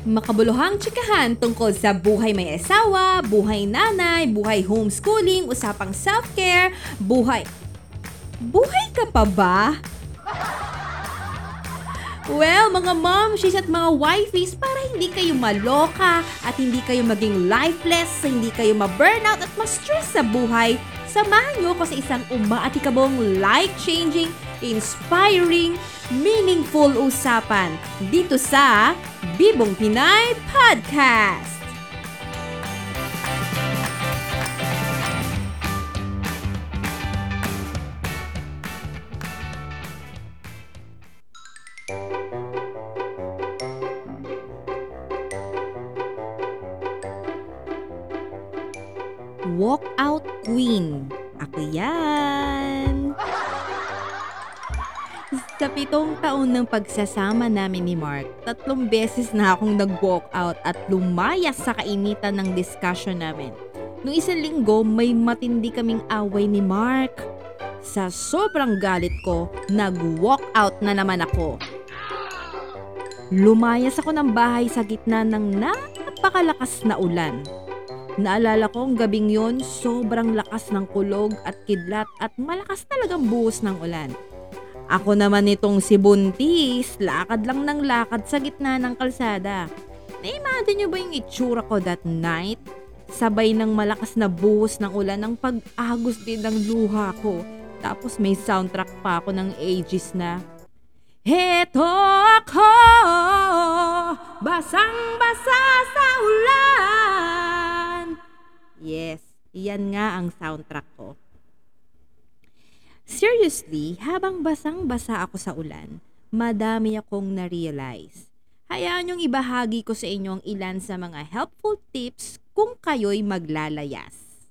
Makabuluhang tsikahan tungkol sa buhay may asawa, buhay nanay, buhay homeschooling, usapang self-care, buhay... Buhay ka pa ba? Well, mga momshies at mga wifeys, para hindi kayo maloka at hindi kayo maging lifeless, hindi kayo ma-burnout at ma-stress sa buhay, samahan nyo ko sa isang umaatikabong, life-changing, inspiring, meaningful usapan dito sa Bibong Pinay Podcast. Walkout Queen. Ako yan. Sa pitong taon ng pagsasama namin ni Mark, tatlong beses na akong nag-walk out at lumayas sa kainitan ng discussion namin. Noong isang linggo, may matindi kaming away ni Mark. Sa sobrang galit ko, nag-walk out na naman ako. Lumayas ako ng bahay sa gitna ng napakalakas na ulan. Naalala ko ang gabing yon, sobrang lakas ng kulog at kidlat at malakas talagang buhos ng ulan. Ako naman itong si Buntis, lakad lang ng lakad sa gitna ng kalsada. Na-imagine nyo ba yung itsura ko that night? Sabay ng malakas na buhos ng ulan ng pag-agos din ng luha ko. Tapos may soundtrack pa ako ng ages na Heto ako, basang-basa sa ulan. Yes, iyan nga ang soundtrack ko. Seriously, habang basang-basa ako sa ulan, madami akong na-realize. Hayaan yung ibahagi ko sa inyo ang ilan sa mga helpful tips kung kayo'y maglalayas.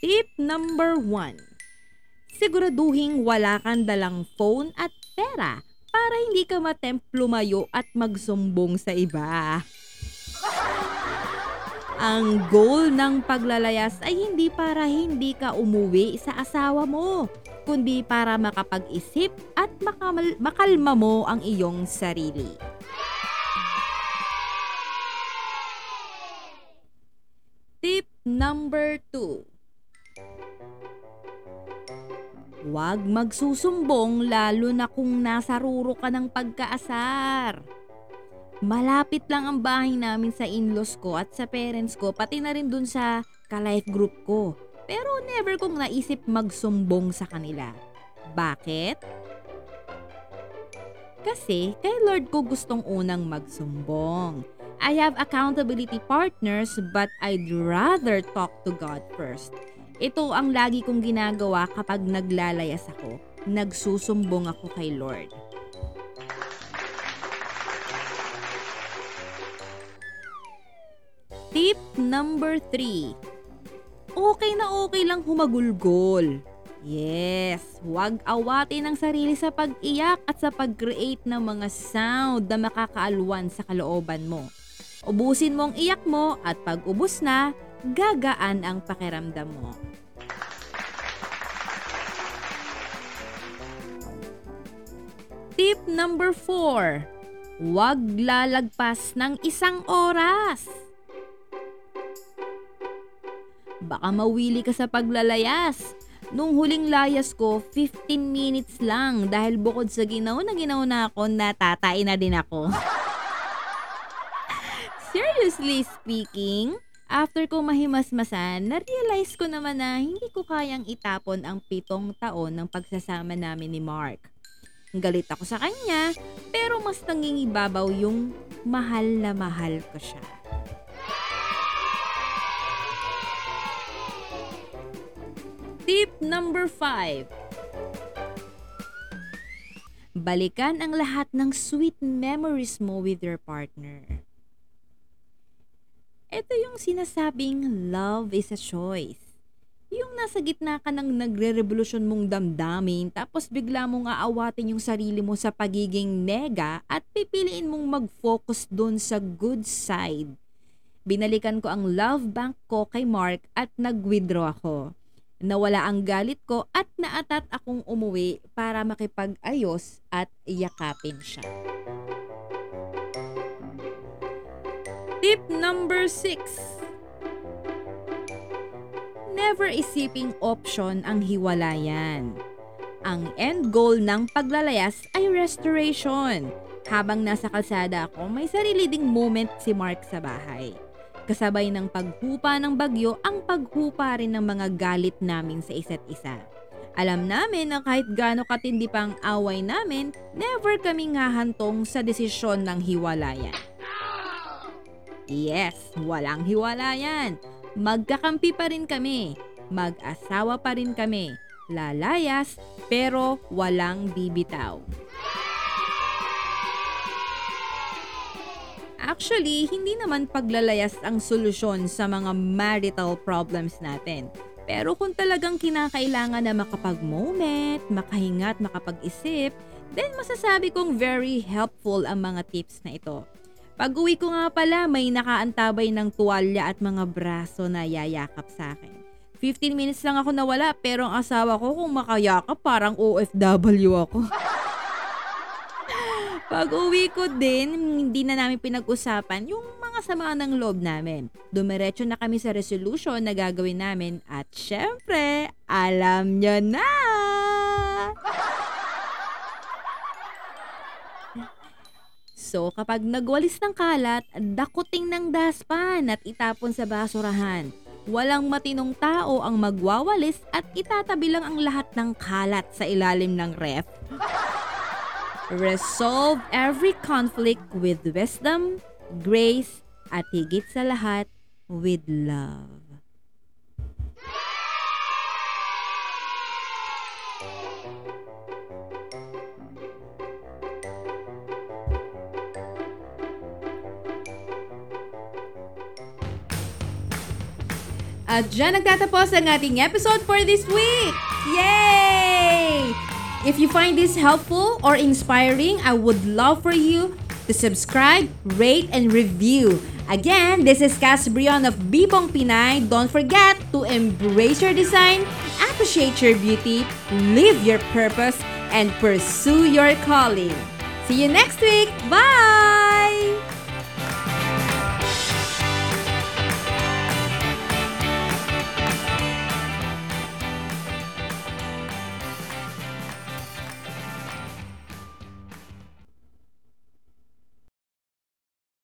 Tip number one. Siguraduhin wala kang dalang phone at pera para hindi ka matempt lumayo at magsumbong sa iba. Ang goal ng paglalayas ay hindi para hindi ka umuwi sa asawa mo, kundi para makapag-isip at makamal- makalma mo ang iyong sarili. Tip number 2. Huwag magsusumbong lalo na kung nasa ruro ka ng pagkaasar. Malapit lang ang bahay namin sa in-laws ko at sa parents ko, pati na rin dun sa ka-life group ko. Pero never kong naisip magsumbong sa kanila. Bakit? Kasi kay Lord ko gustong unang magsumbong. I have accountability partners but I'd rather talk to God first. Ito ang lagi kong ginagawa kapag naglalayas ako. Nagsusumbong ako kay Lord. Tip number 3. Okay na okay lang humagulgol. Yes, huwag awatin ang sarili sa pag-iyak at sa pag-create ng mga sound na makakaalwan sa kalooban mo. Ubusin mo ang iyak mo at pag ubus na, gagaan ang pakiramdam mo. Tip number 4. Huwag lalagpas ng isang oras. Baka mawili ka sa paglalayas. Nung huling layas ko, 15 minutes lang dahil bukod sa ginaw na ginaw na ako, natatay na din ako. Seriously speaking, after ko mahimasmasan, na-realize ko naman na hindi ko kayang itapon ang pitong taon ng pagsasama namin ni Mark. Galit ako sa kanya, pero mas nangingibabaw yung mahal na mahal ko siya. Number 5. Balikan ang lahat ng sweet memories mo with your partner. Ito yung sinasabing love is a choice. Yung nasa gitna ka ng nagre-revolusyon mong damdamin tapos bigla mong aawatin yung sarili mo sa pagiging nega at pipiliin mong mag-focus dun sa good side. Binalikan ko ang love bank ko kay Mark at nag-withdraw ako. Nawala ang galit ko at naatat akong umuwi para makipag-ayos at yakapin siya. Tip number 6. Never isiping option ang hiwalayan. Ang end goal ng paglalayas ay restoration. Habang nasa kalsada ako, may sarili ding moment si Mark sa bahay. Kasabay ng paghupa ng bagyo ang paghupa rin ng mga galit namin sa isa't isa. Alam namin na kahit gaano katindi pang away namin, never kaming hahantong sa desisyon ng hiwalayan. Yes, walang hiwalayan. Magkakampi pa rin kami. Mag-asawa pa rin kami. Lalayas, pero walang bibitaw. Actually, hindi naman paglalayas ang solusyon sa mga marital problems natin. Pero kung talagang kinakailangan na makapag-moment, makahinga at makapag-isip, then masasabi kong very helpful ang mga tips na ito. Pag uwi ko nga pala, may nakaantabay ng tuwalya at mga braso na yayakap sa akin. 15 minutes lang ako nawala pero ang asawa ko kung makayakap parang OFW ako. Pag uwi ko din, hindi na namin pinag-usapan yung mga sama ng loob namin. Dumiretso na kami sa resolution na gagawin namin at syempre, alam nyo na! So kapag nagwalis ng kalat, dakuting ng daspan at itapon sa basurahan. Walang matinong tao ang magwawalis at itatabi lang ang lahat ng kalat sa ilalim ng ref. Resolve every conflict with wisdom, grace, at higit sa lahat, with love. At dyan nagtatapos ang ating episode for this week! Yay! If you find this helpful or inspiring, I would love for you to subscribe, rate, and review. Again, this is Cass Brion of Bibong Pinay. Don't forget to embrace your design, appreciate your beauty, live your purpose, and pursue your calling. See you next week! Bye!